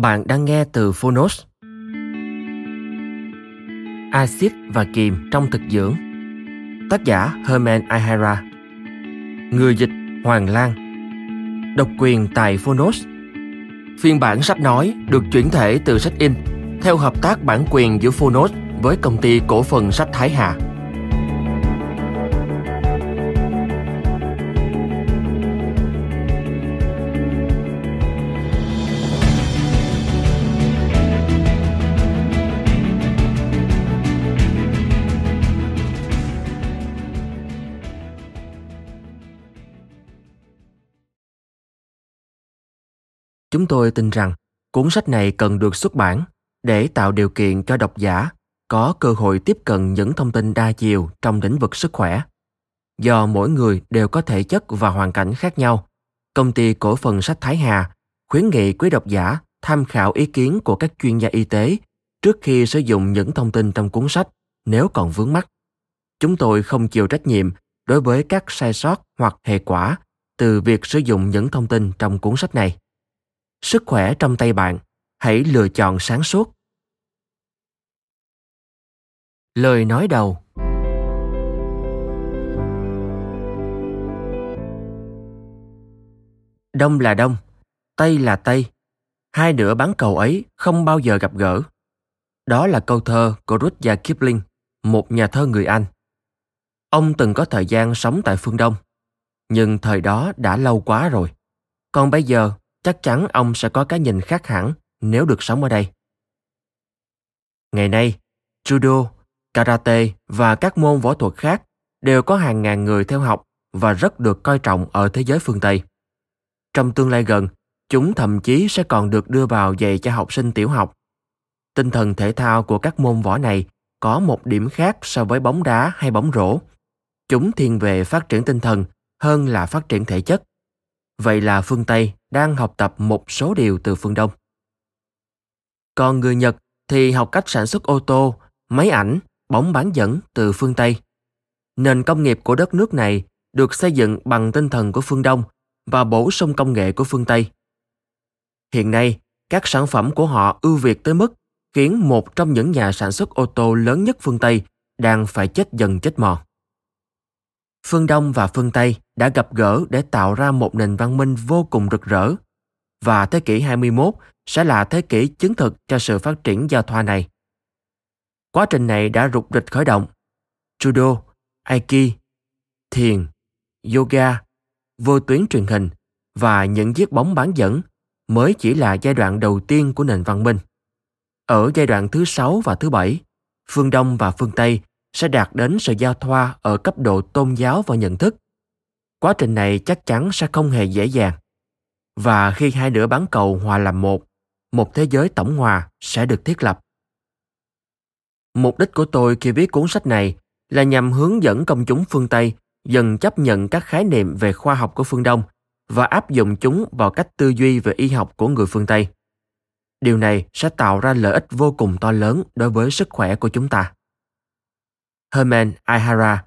Bạn đang nghe từ Phonos. Acid và kiềm trong thực dưỡng. Tác giả Herman Ihara. Người dịch Hoàng Lan. Độc quyền tại Phonos. Phiên bản sách nói được chuyển thể từ sách in, theo hợp tác bản quyền giữa Phonos với công ty cổ phần sách Thái Hà. Chúng tôi tin rằng cuốn sách này cần được xuất bản để tạo điều kiện cho độc giả có cơ hội tiếp cận những thông tin đa chiều trong lĩnh vực sức khỏe. Do mỗi người đều có thể chất và hoàn cảnh khác nhau, công ty cổ phần sách Thái Hà khuyến nghị quý độc giả tham khảo ý kiến của các chuyên gia y tế trước khi sử dụng những thông tin trong cuốn sách nếu còn vướng mắt Chúng tôi không chịu trách nhiệm đối với các sai sót hoặc hệ quả từ việc sử dụng những thông tin trong cuốn sách này sức khỏe trong tay bạn. Hãy lựa chọn sáng suốt. Lời nói đầu. Đông là đông, tây là tây. Hai nửa bán cầu ấy không bao giờ gặp gỡ. Đó là câu thơ của rudyard kipling, một nhà thơ người anh. Ông từng có thời gian sống tại phương đông, nhưng thời đó đã lâu quá rồi. Còn bây giờ chắc chắn ông sẽ có cái nhìn khác hẳn nếu được sống ở đây. Ngày nay, judo, karate và các môn võ thuật khác đều có hàng ngàn người theo học và rất được coi trọng ở thế giới phương Tây. Trong tương lai gần, chúng thậm chí sẽ còn được đưa vào dạy cho học sinh tiểu học. Tinh thần thể thao của các môn võ này có một điểm khác so với bóng đá hay bóng rổ. Chúng thiên về phát triển tinh thần hơn là phát triển thể chất. Vậy là phương Tây đang học tập một số điều từ phương Đông. Còn người Nhật thì học cách sản xuất ô tô, máy ảnh, bóng bán dẫn từ phương Tây. Nền công nghiệp của đất nước này được xây dựng bằng tinh thần của phương Đông và bổ sung công nghệ của phương Tây. Hiện nay, các sản phẩm của họ ưu việt tới mức khiến một trong những nhà sản xuất ô tô lớn nhất phương Tây đang phải chết dần chết mòn phương Đông và phương Tây đã gặp gỡ để tạo ra một nền văn minh vô cùng rực rỡ. Và thế kỷ 21 sẽ là thế kỷ chứng thực cho sự phát triển giao thoa này. Quá trình này đã rục rịch khởi động. Judo, Aiki, thiền, yoga, vô tuyến truyền hình và những chiếc bóng bán dẫn mới chỉ là giai đoạn đầu tiên của nền văn minh. Ở giai đoạn thứ sáu và thứ bảy, phương Đông và phương Tây sẽ đạt đến sự giao thoa ở cấp độ tôn giáo và nhận thức. Quá trình này chắc chắn sẽ không hề dễ dàng. Và khi hai nửa bán cầu hòa làm một một thế giới tổng hòa sẽ được thiết lập. Mục đích của tôi khi viết cuốn sách này là nhằm hướng dẫn công chúng phương tây dần chấp nhận các khái niệm về khoa học của phương đông và áp dụng chúng vào cách tư duy về y học của người phương tây. Điều này sẽ tạo ra lợi ích vô cùng to lớn đối với sức khỏe của chúng ta. Herman Ihara,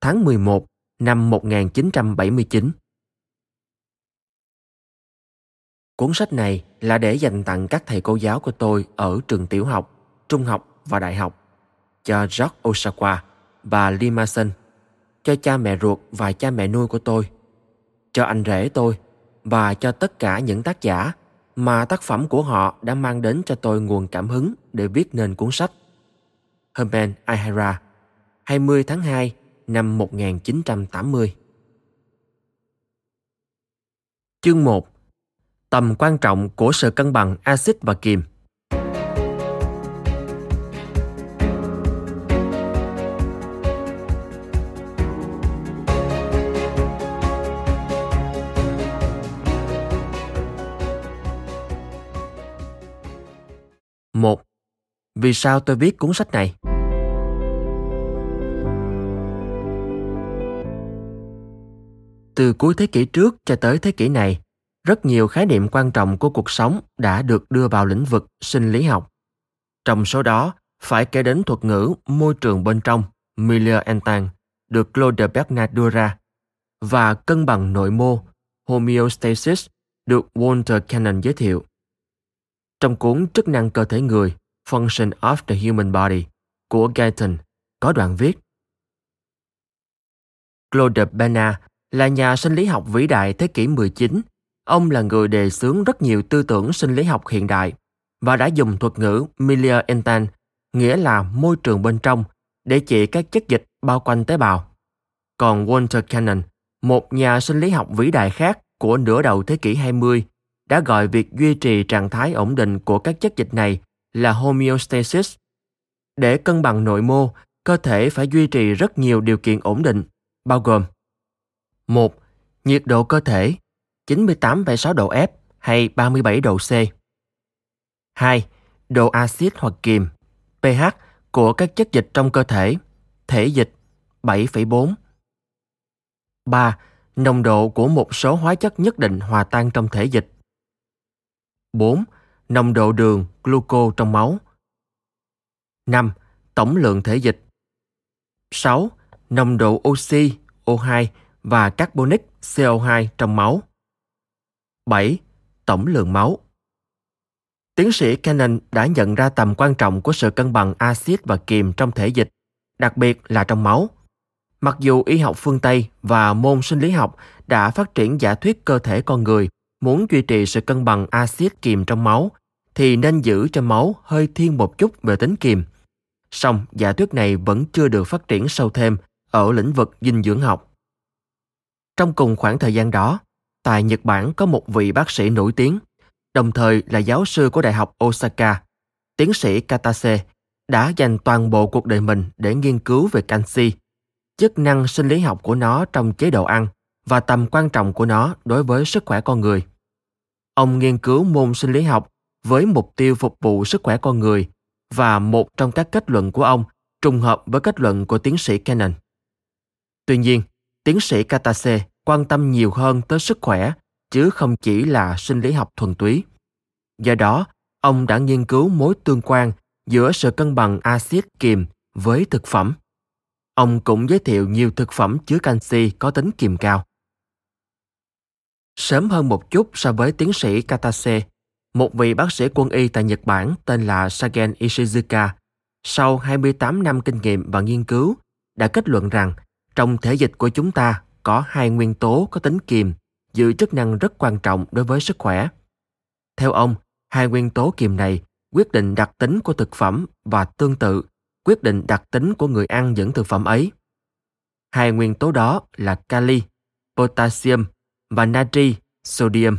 tháng 11 năm 1979. Cuốn sách này là để dành tặng các thầy cô giáo của tôi ở trường tiểu học trung học và đại học, cho George Osawa và Limason, cho cha mẹ ruột và cha mẹ nuôi của tôi, cho anh rể tôi và cho tất cả những tác giả mà tác phẩm của họ đã mang đến cho tôi nguồn cảm hứng để viết nên cuốn sách. Herman Ihara, 20 tháng 2 năm 1980 Chương 1 Tầm quan trọng của sự cân bằng axit và kiềm Một, Vì sao tôi viết cuốn sách này? Từ cuối thế kỷ trước cho tới thế kỷ này, rất nhiều khái niệm quan trọng của cuộc sống đã được đưa vào lĩnh vực sinh lý học. Trong số đó, phải kể đến thuật ngữ môi trường bên trong, milieu interne, được Claude Bernard đưa ra, và cân bằng nội mô, homeostasis, được Walter Cannon giới thiệu. Trong cuốn Chức năng cơ thể người, Function of the Human Body của Guyton có đoạn viết Claude Bernard là nhà sinh lý học vĩ đại thế kỷ 19. Ông là người đề xướng rất nhiều tư tưởng sinh lý học hiện đại và đã dùng thuật ngữ milieu interne, nghĩa là môi trường bên trong, để chỉ các chất dịch bao quanh tế bào. Còn Walter Cannon, một nhà sinh lý học vĩ đại khác của nửa đầu thế kỷ 20, đã gọi việc duy trì trạng thái ổn định của các chất dịch này là homeostasis. Để cân bằng nội mô, cơ thể phải duy trì rất nhiều điều kiện ổn định, bao gồm 1. Nhiệt độ cơ thể 98,6 độ F hay 37 độ C. 2. Độ axit hoặc kiềm pH của các chất dịch trong cơ thể thể dịch 7,4. 3. Nồng độ của một số hóa chất nhất định hòa tan trong thể dịch. 4. Nồng độ đường gluco trong máu. 5. Tổng lượng thể dịch. 6. Nồng độ oxy O2 và carbonic CO2 trong máu. 7. Tổng lượng máu. Tiến sĩ Cannon đã nhận ra tầm quan trọng của sự cân bằng axit và kiềm trong thể dịch, đặc biệt là trong máu. Mặc dù y học phương Tây và môn sinh lý học đã phát triển giả thuyết cơ thể con người muốn duy trì sự cân bằng axit kiềm trong máu thì nên giữ cho máu hơi thiên một chút về tính kiềm. Song giả thuyết này vẫn chưa được phát triển sâu thêm ở lĩnh vực dinh dưỡng học. Trong cùng khoảng thời gian đó, tại Nhật Bản có một vị bác sĩ nổi tiếng, đồng thời là giáo sư của Đại học Osaka, tiến sĩ Katase, đã dành toàn bộ cuộc đời mình để nghiên cứu về canxi, chức năng sinh lý học của nó trong chế độ ăn và tầm quan trọng của nó đối với sức khỏe con người. Ông nghiên cứu môn sinh lý học với mục tiêu phục vụ sức khỏe con người và một trong các kết luận của ông trùng hợp với kết luận của tiến sĩ Cannon. Tuy nhiên, tiến sĩ Katase quan tâm nhiều hơn tới sức khỏe chứ không chỉ là sinh lý học thuần túy. Do đó, ông đã nghiên cứu mối tương quan giữa sự cân bằng axit kiềm với thực phẩm. Ông cũng giới thiệu nhiều thực phẩm chứa canxi có tính kiềm cao. Sớm hơn một chút so với tiến sĩ Katase, một vị bác sĩ quân y tại Nhật Bản tên là Sagen Ishizuka, sau 28 năm kinh nghiệm và nghiên cứu, đã kết luận rằng trong thể dịch của chúng ta có hai nguyên tố có tính kiềm, giữ chức năng rất quan trọng đối với sức khỏe. Theo ông, hai nguyên tố kiềm này quyết định đặc tính của thực phẩm và tương tự quyết định đặc tính của người ăn những thực phẩm ấy. Hai nguyên tố đó là kali, potassium và natri, sodium.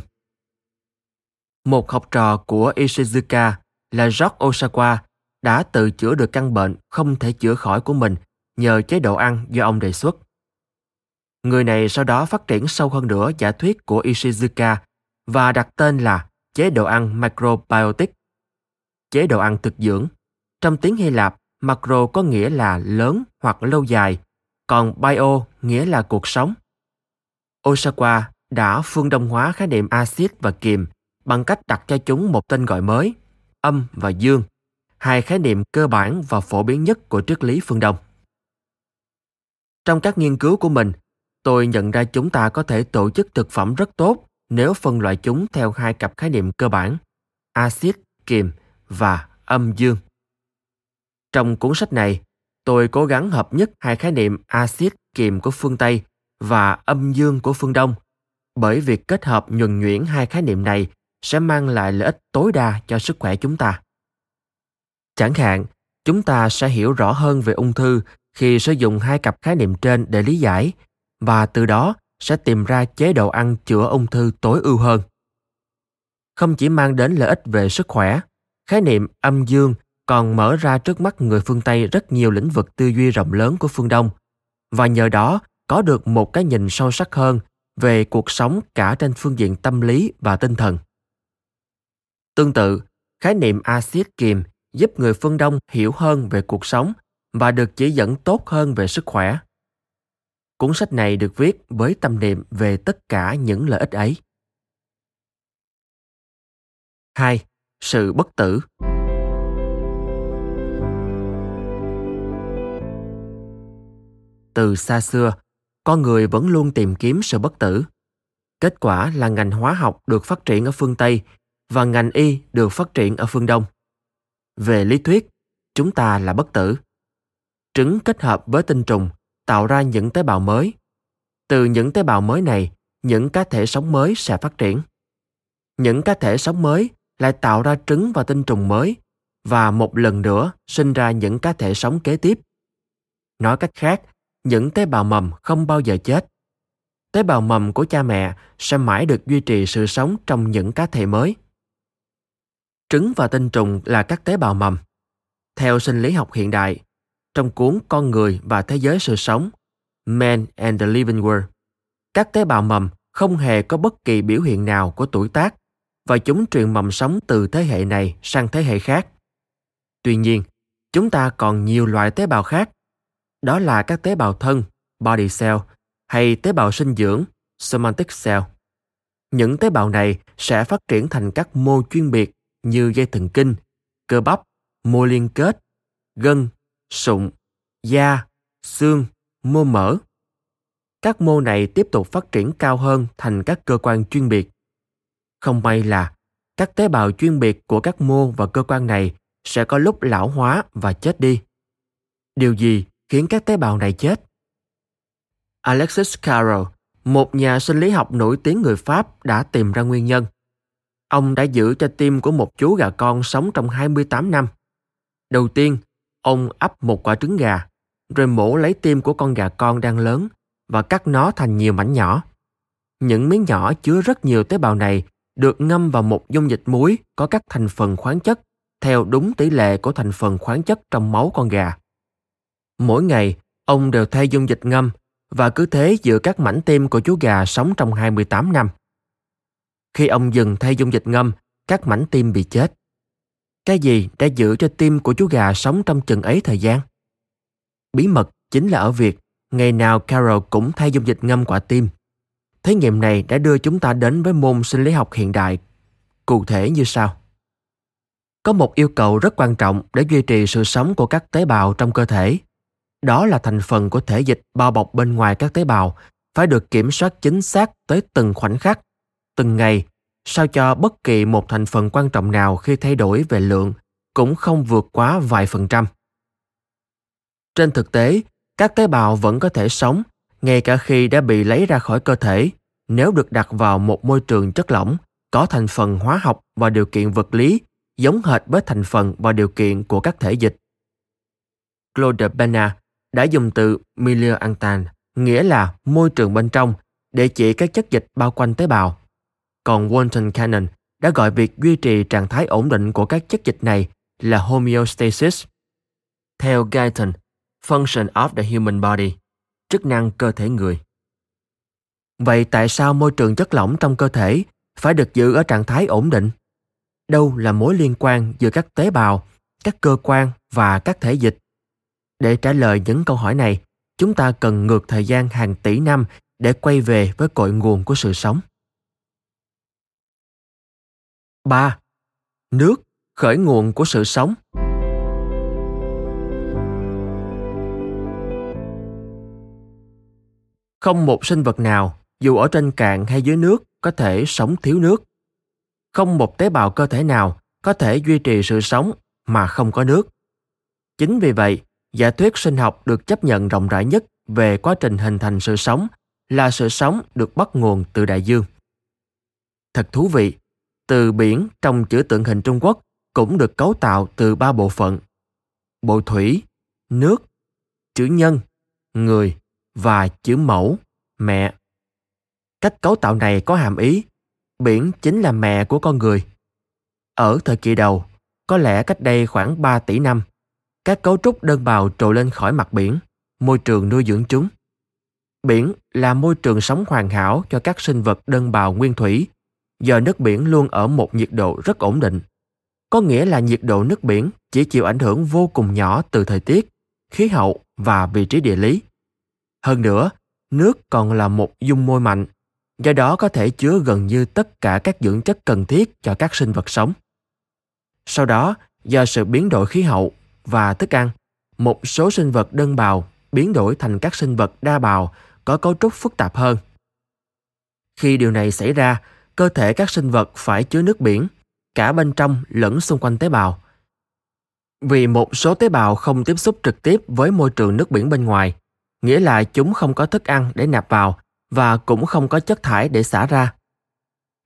Một học trò của Ishizuka là George Osawa đã tự chữa được căn bệnh không thể chữa khỏi của mình nhờ chế độ ăn do ông đề xuất. Người này sau đó phát triển sâu hơn nữa giả thuyết của Ishizuka và đặt tên là chế độ ăn macrobiotic. Chế độ ăn thực dưỡng. Trong tiếng Hy Lạp, macro có nghĩa là lớn hoặc lâu dài, còn bio nghĩa là cuộc sống. Osawa đã phương đông hóa khái niệm axit và kiềm bằng cách đặt cho chúng một tên gọi mới, âm và dương, hai khái niệm cơ bản và phổ biến nhất của triết lý phương Đông. Trong các nghiên cứu của mình, tôi nhận ra chúng ta có thể tổ chức thực phẩm rất tốt nếu phân loại chúng theo hai cặp khái niệm cơ bản, axit, kiềm và âm dương. Trong cuốn sách này, tôi cố gắng hợp nhất hai khái niệm axit kiềm của phương Tây và âm dương của phương Đông, bởi việc kết hợp nhuần nhuyễn hai khái niệm này sẽ mang lại lợi ích tối đa cho sức khỏe chúng ta. Chẳng hạn, chúng ta sẽ hiểu rõ hơn về ung thư khi sử dụng hai cặp khái niệm trên để lý giải và từ đó sẽ tìm ra chế độ ăn chữa ung thư tối ưu hơn. Không chỉ mang đến lợi ích về sức khỏe, khái niệm âm dương còn mở ra trước mắt người phương Tây rất nhiều lĩnh vực tư duy rộng lớn của phương Đông và nhờ đó có được một cái nhìn sâu sắc hơn về cuộc sống cả trên phương diện tâm lý và tinh thần. Tương tự, khái niệm axit kiềm giúp người phương Đông hiểu hơn về cuộc sống và được chỉ dẫn tốt hơn về sức khỏe. Cuốn sách này được viết với tâm niệm về tất cả những lợi ích ấy. 2. Sự bất tử Từ xa xưa, con người vẫn luôn tìm kiếm sự bất tử. Kết quả là ngành hóa học được phát triển ở phương Tây và ngành y được phát triển ở phương Đông. Về lý thuyết, chúng ta là bất tử. Trứng kết hợp với tinh trùng tạo ra những tế bào mới. Từ những tế bào mới này, những cá thể sống mới sẽ phát triển. Những cá thể sống mới lại tạo ra trứng và tinh trùng mới và một lần nữa sinh ra những cá thể sống kế tiếp. Nói cách khác, những tế bào mầm không bao giờ chết. Tế bào mầm của cha mẹ sẽ mãi được duy trì sự sống trong những cá thể mới. Trứng và tinh trùng là các tế bào mầm. Theo sinh lý học hiện đại, trong cuốn Con người và thế giới sự sống, Man and the Living World, các tế bào mầm không hề có bất kỳ biểu hiện nào của tuổi tác và chúng truyền mầm sống từ thế hệ này sang thế hệ khác. Tuy nhiên, chúng ta còn nhiều loại tế bào khác. Đó là các tế bào thân, body cell, hay tế bào sinh dưỡng, somatic cell. Những tế bào này sẽ phát triển thành các mô chuyên biệt như dây thần kinh, cơ bắp, mô liên kết, gân, sụn, da, xương, mô mỡ. Các mô này tiếp tục phát triển cao hơn thành các cơ quan chuyên biệt. Không may là các tế bào chuyên biệt của các mô và cơ quan này sẽ có lúc lão hóa và chết đi. Điều gì khiến các tế bào này chết? Alexis Carrel, một nhà sinh lý học nổi tiếng người Pháp đã tìm ra nguyên nhân. Ông đã giữ cho tim của một chú gà con sống trong 28 năm. Đầu tiên, ông ấp một quả trứng gà, rồi mổ lấy tim của con gà con đang lớn và cắt nó thành nhiều mảnh nhỏ. Những miếng nhỏ chứa rất nhiều tế bào này được ngâm vào một dung dịch muối có các thành phần khoáng chất theo đúng tỷ lệ của thành phần khoáng chất trong máu con gà. Mỗi ngày, ông đều thay dung dịch ngâm và cứ thế giữa các mảnh tim của chú gà sống trong 28 năm. Khi ông dừng thay dung dịch ngâm, các mảnh tim bị chết. Cái gì đã giữ cho tim của chú gà sống trong chừng ấy thời gian? Bí mật chính là ở việc ngày nào Carol cũng thay dung dịch ngâm quả tim. Thí nghiệm này đã đưa chúng ta đến với môn sinh lý học hiện đại. Cụ thể như sau. Có một yêu cầu rất quan trọng để duy trì sự sống của các tế bào trong cơ thể. Đó là thành phần của thể dịch bao bọc bên ngoài các tế bào phải được kiểm soát chính xác tới từng khoảnh khắc, từng ngày, sao cho bất kỳ một thành phần quan trọng nào khi thay đổi về lượng cũng không vượt quá vài phần trăm. Trên thực tế, các tế bào vẫn có thể sống ngay cả khi đã bị lấy ra khỏi cơ thể nếu được đặt vào một môi trường chất lỏng có thành phần hóa học và điều kiện vật lý giống hệt với thành phần và điều kiện của các thể dịch. Claude Bernard đã dùng từ milieu interne, nghĩa là môi trường bên trong, để chỉ các chất dịch bao quanh tế bào. Còn Walton Cannon đã gọi việc duy trì trạng thái ổn định của các chất dịch này là homeostasis. Theo Guyton, Function of the Human Body, chức năng cơ thể người. Vậy tại sao môi trường chất lỏng trong cơ thể phải được giữ ở trạng thái ổn định? Đâu là mối liên quan giữa các tế bào, các cơ quan và các thể dịch? Để trả lời những câu hỏi này, chúng ta cần ngược thời gian hàng tỷ năm để quay về với cội nguồn của sự sống. 3. Nước, khởi nguồn của sự sống. Không một sinh vật nào, dù ở trên cạn hay dưới nước, có thể sống thiếu nước. Không một tế bào cơ thể nào có thể duy trì sự sống mà không có nước. Chính vì vậy, giả thuyết sinh học được chấp nhận rộng rãi nhất về quá trình hình thành sự sống là sự sống được bắt nguồn từ đại dương. Thật thú vị, từ biển trong chữ tượng hình Trung Quốc cũng được cấu tạo từ ba bộ phận. Bộ thủy, nước, chữ nhân, người và chữ mẫu, mẹ. Cách cấu tạo này có hàm ý biển chính là mẹ của con người. Ở thời kỳ đầu, có lẽ cách đây khoảng 3 tỷ năm, các cấu trúc đơn bào trồi lên khỏi mặt biển, môi trường nuôi dưỡng chúng. Biển là môi trường sống hoàn hảo cho các sinh vật đơn bào nguyên thủy, do nước biển luôn ở một nhiệt độ rất ổn định. Có nghĩa là nhiệt độ nước biển chỉ chịu ảnh hưởng vô cùng nhỏ từ thời tiết, khí hậu và vị trí địa lý. Hơn nữa, nước còn là một dung môi mạnh, do đó có thể chứa gần như tất cả các dưỡng chất cần thiết cho các sinh vật sống. Sau đó, do sự biến đổi khí hậu và thức ăn, một số sinh vật đơn bào biến đổi thành các sinh vật đa bào có cấu trúc phức tạp hơn. Khi điều này xảy ra, cơ thể các sinh vật phải chứa nước biển, cả bên trong lẫn xung quanh tế bào. Vì một số tế bào không tiếp xúc trực tiếp với môi trường nước biển bên ngoài, nghĩa là chúng không có thức ăn để nạp vào và cũng không có chất thải để xả ra.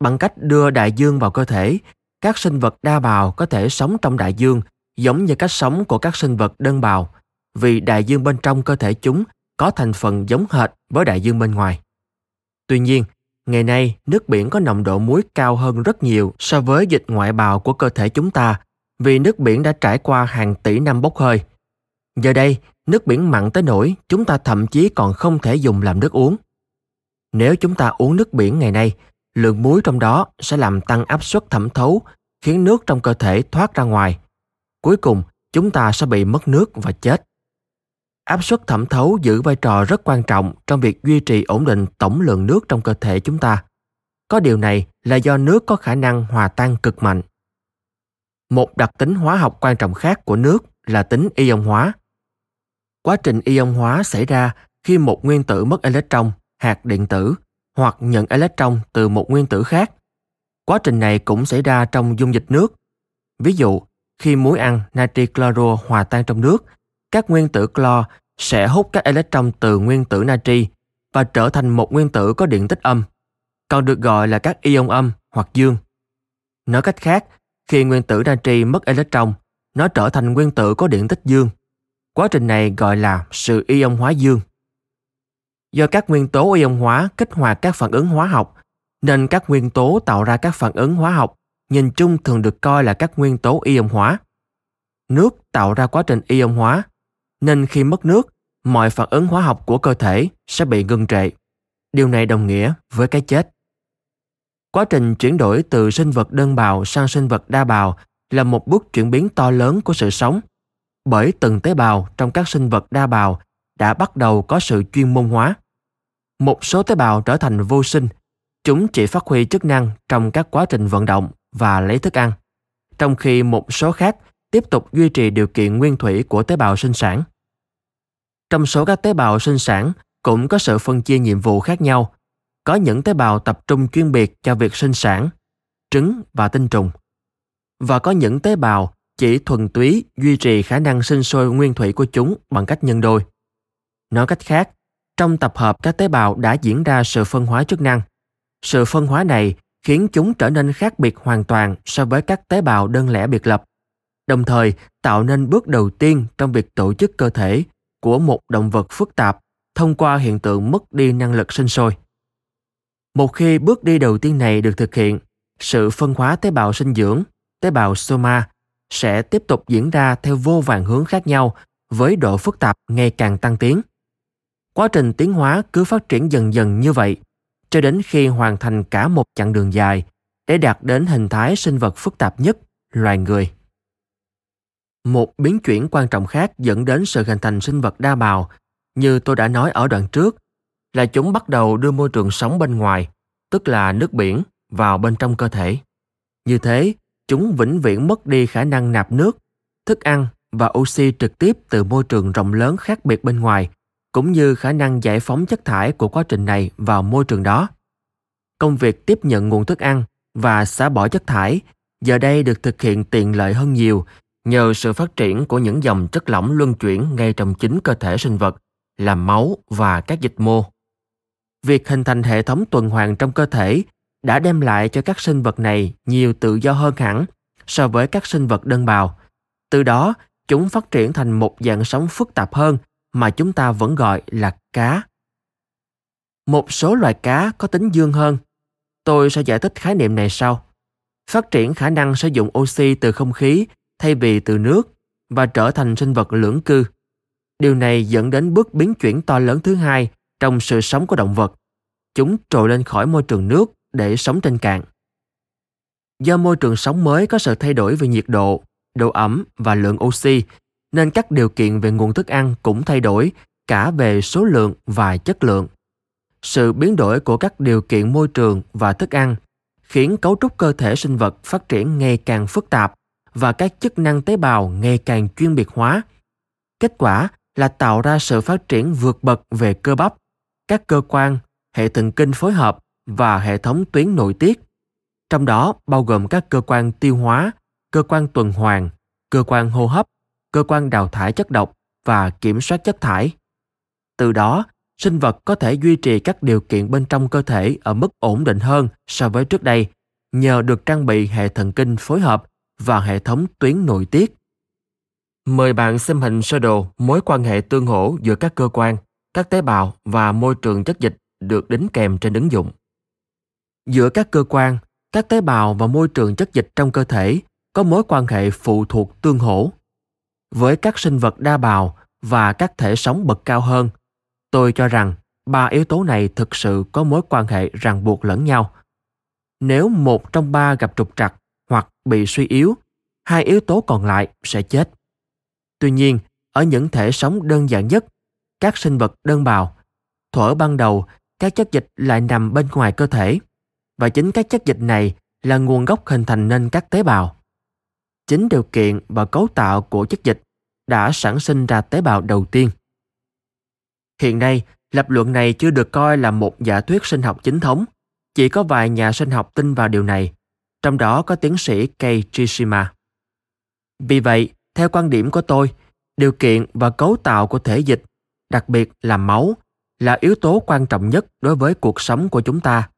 Bằng cách đưa đại dương vào cơ thể, các sinh vật đa bào có thể sống trong đại dương giống như cách sống của các sinh vật đơn bào, vì đại dương bên trong cơ thể chúng có thành phần giống hệt với đại dương bên ngoài. Tuy nhiên, ngày nay nước biển có nồng độ muối cao hơn rất nhiều so với dịch ngoại bào của cơ thể chúng ta vì nước biển đã trải qua hàng tỷ năm bốc hơi. Giờ đây, nước biển mặn tới nỗi chúng ta thậm chí còn không thể dùng làm nước uống. Nếu chúng ta uống nước biển ngày nay, lượng muối trong đó sẽ làm tăng áp suất thẩm thấu, khiến nước trong cơ thể thoát ra ngoài. Cuối cùng, chúng ta sẽ bị mất nước và chết. Áp suất thẩm thấu giữ vai trò rất quan trọng trong việc duy trì ổn định tổng lượng nước trong cơ thể chúng ta. Có điều này là do nước có khả năng hòa tan cực mạnh. Một đặc tính hóa học quan trọng khác của nước là tính ion hóa. Quá trình ion hóa xảy ra khi một nguyên tử mất electron hạt điện tử hoặc nhận electron từ một nguyên tử khác. Quá trình này cũng xảy ra trong dung dịch nước. Ví dụ, khi muối ăn natri cloro hòa tan trong nước, các nguyên tử clo sẽ hút các electron từ nguyên tử natri và trở thành một nguyên tử có điện tích âm, còn được gọi là các ion âm hoặc dương. Nói cách khác, khi nguyên tử natri mất electron, nó trở thành nguyên tử có điện tích dương. Quá trình này gọi là sự ion hóa dương. Do các nguyên tố ion hóa kích hoạt các phản ứng hóa học, nên các nguyên tố tạo ra các phản ứng hóa học nhìn chung thường được coi là các nguyên tố ion hóa. Nước tạo ra quá trình ion hóa, nên khi mất nước, mọi phản ứng hóa học của cơ thể sẽ bị ngưng trệ. Điều này đồng nghĩa với cái chết. Quá trình chuyển đổi từ sinh vật đơn bào sang sinh vật đa bào là một bước chuyển biến to lớn của sự sống, bởi từng tế bào trong các sinh vật đa bào đã bắt đầu có sự chuyên môn hóa. Một số tế bào trở thành vô sinh, chúng chỉ phát huy chức năng trong các quá trình vận động và lấy thức ăn, trong khi một số khác tiếp tục duy trì điều kiện nguyên thủy của tế bào sinh sản. Trong số các tế bào sinh sản cũng có sự phân chia nhiệm vụ khác nhau. Có những tế bào tập trung chuyên biệt cho việc sinh sản, trứng và tinh trùng. Và có những tế bào chỉ thuần túy duy trì khả năng sinh sôi nguyên thủy của chúng bằng cách nhân đôi. Nói cách khác, trong tập hợp các tế bào đã diễn ra sự phân hóa chức năng. Sự phân hóa này khiến chúng trở nên khác biệt hoàn toàn so với các tế bào đơn lẻ biệt lập, đồng thời tạo nên bước đầu tiên trong việc tổ chức cơ thể của một động vật phức tạp thông qua hiện tượng mất đi năng lực sinh sôi. Một khi bước đi đầu tiên này được thực hiện, sự phân hóa tế bào sinh dưỡng, tế bào soma sẽ tiếp tục diễn ra theo vô vàng hướng khác nhau với độ phức tạp ngày càng tăng tiến. Quá trình tiến hóa cứ phát triển dần dần như vậy, cho đến khi hoàn thành cả một chặng đường dài để đạt đến hình thái sinh vật phức tạp nhất, loài người. Một biến chuyển quan trọng khác dẫn đến sự hình thành sinh vật đa bào, như tôi đã nói ở đoạn trước, là chúng bắt đầu đưa môi trường sống bên ngoài, tức là nước biển, vào bên trong cơ thể. Như thế, chúng vĩnh viễn mất đi khả năng nạp nước, thức ăn và oxy trực tiếp từ môi trường rộng lớn khác biệt bên ngoài cũng như khả năng giải phóng chất thải của quá trình này vào môi trường đó. Công việc tiếp nhận nguồn thức ăn và xả bỏ chất thải giờ đây được thực hiện tiện lợi hơn nhiều nhờ sự phát triển của những dòng chất lỏng luân chuyển ngay trong chính cơ thể sinh vật là máu và các dịch mô. Việc hình thành hệ thống tuần hoàn trong cơ thể đã đem lại cho các sinh vật này nhiều tự do hơn hẳn so với các sinh vật đơn bào. Từ đó, chúng phát triển thành một dạng sống phức tạp hơn mà chúng ta vẫn gọi là cá. Một số loài cá có tính dương hơn. Tôi sẽ giải thích khái niệm này sau. Phát triển khả năng sử dụng oxy từ không khí thay vì từ nước và trở thành sinh vật lưỡng cư. Điều này dẫn đến bước biến chuyển to lớn thứ hai trong sự sống của động vật. Chúng trồi lên khỏi môi trường nước để sống trên cạn. Do môi trường sống mới có sự thay đổi về nhiệt độ, độ ẩm và lượng oxy, nên các điều kiện về nguồn thức ăn cũng thay đổi cả về số lượng và chất lượng. Sự biến đổi của các điều kiện môi trường và thức ăn khiến cấu trúc cơ thể sinh vật phát triển ngày càng phức tạp và các chức năng tế bào ngày càng chuyên biệt hóa. Kết quả là tạo ra sự phát triển vượt bậc về cơ bắp, các cơ quan, hệ thần kinh phối hợp và hệ thống tuyến nội tiết. Trong đó bao gồm các cơ quan tiêu hóa, cơ quan tuần hoàn, cơ quan hô hấp, cơ quan đào thải chất độc và kiểm soát chất thải. Từ đó, sinh vật có thể duy trì các điều kiện bên trong cơ thể ở mức ổn định hơn so với trước đây nhờ được trang bị hệ thần kinh phối hợp và hệ thống tuyến nội tiết. Mời bạn xem hình sơ đồ mối quan hệ tương hỗ giữa các cơ quan, các tế bào và môi trường chất dịch được đính kèm trên ứng dụng. Giữa các cơ quan, các tế bào và môi trường chất dịch trong cơ thể có mối quan hệ phụ thuộc tương hỗ. Với các sinh vật đa bào và các thể sống bậc cao hơn, tôi cho rằng ba yếu tố này thực sự có mối quan hệ ràng buộc lẫn nhau. Nếu một trong ba gặp trục trặc hoặc bị suy yếu, hai yếu tố còn lại sẽ chết. Tuy nhiên, ở những thể sống đơn giản nhất, các sinh vật đơn bào, thuở ban đầu các chất dịch lại nằm bên ngoài cơ thể và chính các chất dịch này là nguồn gốc hình thành nên các tế bào. Chính điều kiện và cấu tạo của chất dịch đã sản sinh ra tế bào đầu tiên. Hiện nay, lập luận này chưa được coi là một giả thuyết sinh học chính thống. Chỉ có vài nhà sinh học tin vào điều này, trong đó có tiến sĩ Kei Trishima. Vì vậy, theo quan điểm của tôi, điều kiện và cấu tạo của thể dịch, đặc biệt là máu, là yếu tố quan trọng nhất đối với cuộc sống của chúng ta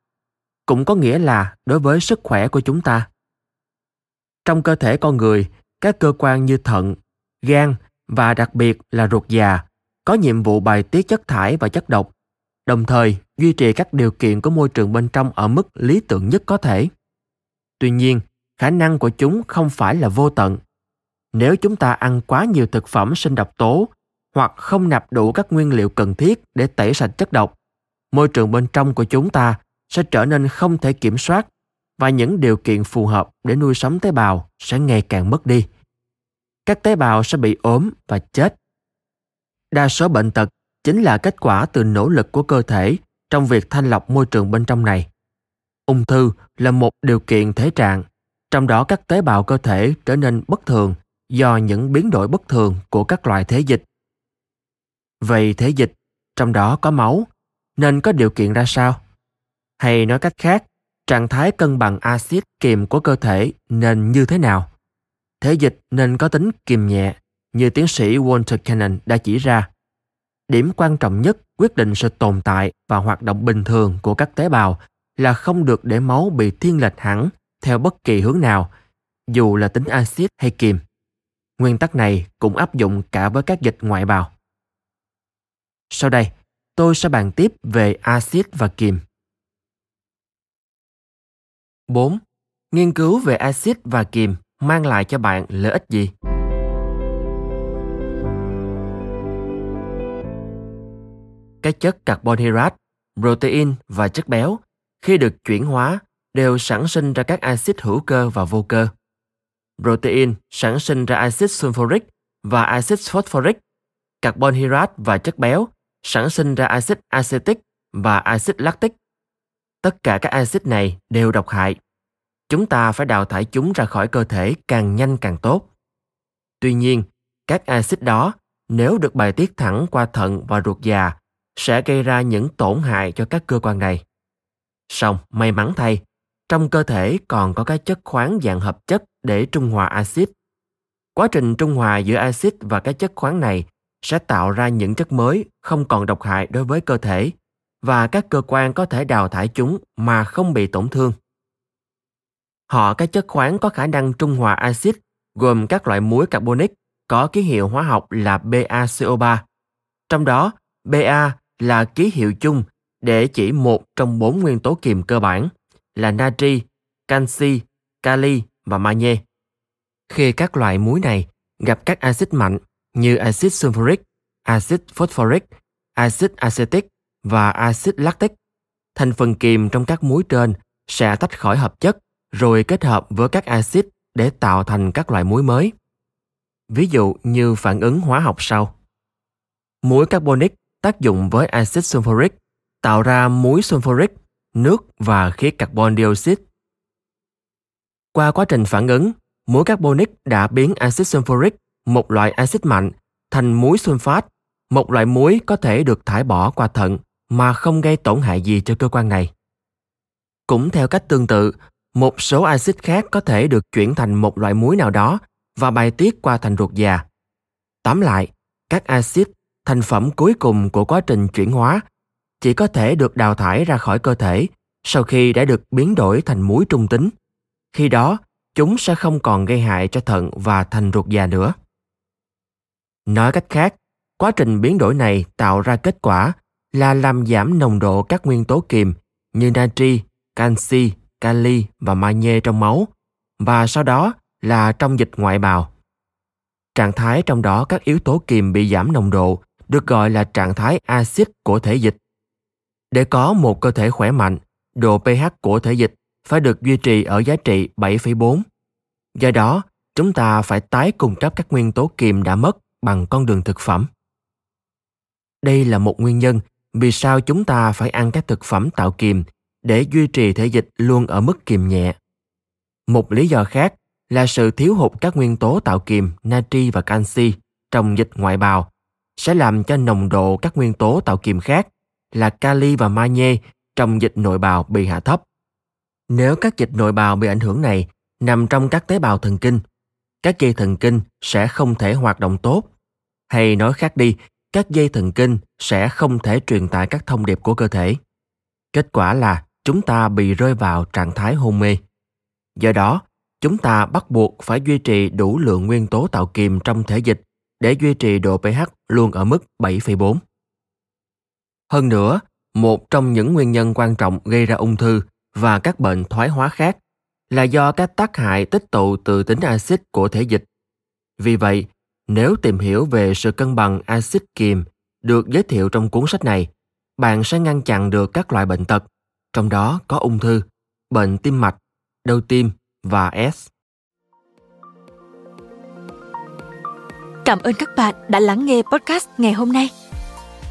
cũng có nghĩa là đối với sức khỏe của chúng ta trong cơ thể con người các cơ quan như thận gan và đặc biệt là ruột già có nhiệm vụ bài tiết chất thải và chất độc đồng thời duy trì các điều kiện của môi trường bên trong ở mức lý tưởng nhất có thể tuy nhiên, khả năng của chúng không phải là vô tận. Nếu chúng ta ăn quá nhiều thực phẩm sinh độc tố, hoặc không nạp đủ các nguyên liệu cần thiết để tẩy sạch chất độc, môi trường bên trong của chúng ta sẽ trở nên không thể kiểm soát và những điều kiện phù hợp để nuôi sống tế bào sẽ ngày càng mất đi. Các tế bào sẽ bị ốm và chết. Đa số bệnh tật chính là kết quả từ nỗ lực của cơ thể trong việc thanh lọc môi trường bên trong này ung thư là một điều kiện thể trạng trong đó các tế bào cơ thể trở nên bất thường do những biến đổi bất thường của các loại thế dịch Vậy thể dịch, trong đó có máu, nên có điều kiện ra sao? Hay nói cách khác, trạng thái cân bằng axit kiềm của cơ thể nên như thế nào? Thể dịch nên có tính kiềm nhẹ, như tiến sĩ Walter Cannon đã chỉ ra. Điểm quan trọng nhất quyết định sự tồn tại và hoạt động bình thường của các tế bào là không được để máu bị thiên lệch hẳn theo bất kỳ hướng nào, dù là tính axit hay kiềm. Nguyên tắc này cũng áp dụng cả với các dịch ngoại bào. Sau đây, tôi sẽ bàn tiếp về axit và kiềm. 4. Nghiên cứu về axit và kiềm mang lại cho bạn lợi ích gì? Các chất carbon hydrate, protein và chất béo khi được chuyển hóa đều sản sinh ra các axit hữu cơ và vô cơ. Protein sản sinh ra axit sulfuric và axit phosphoric. Carbon hydrate và chất béo sản sinh ra axit acetic và axit lactic. Tất cả các axit này đều độc hại. Chúng ta phải đào thải chúng ra khỏi cơ thể càng nhanh càng tốt. Tuy nhiên, các axit đó nếu được bài tiết thẳng qua thận và ruột già sẽ gây ra những tổn hại cho các cơ quan này. Song may mắn thay, trong cơ thể còn có các chất khoáng dạng hợp chất để trung hòa axit. Quá trình trung hòa giữa axit và các chất khoáng này sẽ tạo ra những chất mới không còn độc hại đối với cơ thể và các cơ quan có thể đào thải chúng mà không bị tổn thương. Họ các chất khoáng có khả năng trung hòa axit gồm các loại muối carbonic có ký hiệu hóa học là BaCO3. Trong đó, Ba là ký hiệu chung để chỉ một trong bốn nguyên tố kiềm cơ bản là natri, canxi, kali và magie. Khi các loại muối này gặp các axit mạnh như axit sulfuric, axit phosphoric, axit acetic và axit lactic, thành phần kiềm trong các muối trên sẽ tách khỏi hợp chất rồi kết hợp với các axit để tạo thành các loại muối mới. Ví dụ như phản ứng hóa học sau. Muối carbonic tác dụng với axit sulfuric tạo ra muối sulfuric, nước và khí carbon dioxide. Qua quá trình phản ứng, muối carbonic đã biến axit sulfuric, một loại axit mạnh, thành muối sulfat, một loại muối có thể được thải bỏ qua thận mà không gây tổn hại gì cho cơ quan này. Cũng theo cách tương tự, một số axit khác có thể được chuyển thành một loại muối nào đó và bài tiết qua thành ruột già. Tóm lại, các axit, thành phẩm cuối cùng của quá trình chuyển hóa, chỉ có thể được đào thải ra khỏi cơ thể sau khi đã được biến đổi thành muối trung tính. Khi đó, chúng sẽ không còn gây hại cho thận và thành ruột già nữa. Nói cách khác, quá trình biến đổi này tạo ra kết quả là làm giảm nồng độ các nguyên tố kiềm như natri, canxi, kali và magie trong máu và sau đó là trong dịch ngoại bào. Trạng thái trong đó các yếu tố kiềm bị giảm nồng độ được gọi là trạng thái axit của thể dịch. Để có một cơ thể khỏe mạnh, độ pH của thể dịch phải được duy trì ở giá trị 7,4. Do đó, chúng ta phải tái cung cấp các nguyên tố kiềm đã mất bằng con đường thực phẩm. Đây là một nguyên nhân vì sao chúng ta phải ăn các thực phẩm tạo kiềm để duy trì thể dịch luôn ở mức kiềm nhẹ. Một lý do khác là sự thiếu hụt các nguyên tố tạo kiềm natri và canxi trong dịch ngoại bào sẽ làm cho nồng độ các nguyên tố tạo kiềm khác là kali và magie trong dịch nội bào bị hạ thấp. Nếu các dịch nội bào bị ảnh hưởng này nằm trong các tế bào thần kinh, các dây thần kinh sẽ không thể hoạt động tốt. Hay nói khác đi, các dây thần kinh sẽ không thể truyền tải các thông điệp của cơ thể. Kết quả là chúng ta bị rơi vào trạng thái hôn mê. Do đó, chúng ta bắt buộc phải duy trì đủ lượng nguyên tố tạo kiềm trong thể dịch để duy trì độ pH luôn ở mức 7,4. Hơn nữa, một trong những nguyên nhân quan trọng gây ra ung thư và các bệnh thoái hóa khác là do các tác hại tích tụ từ tính axit của thể dịch. Vì vậy, nếu tìm hiểu về sự cân bằng axit kiềm được giới thiệu trong cuốn sách này, bạn sẽ ngăn chặn được các loại bệnh tật, trong đó có ung thư, bệnh tim mạch, đau tim và S. Cảm ơn các bạn đã lắng nghe podcast ngày hôm nay.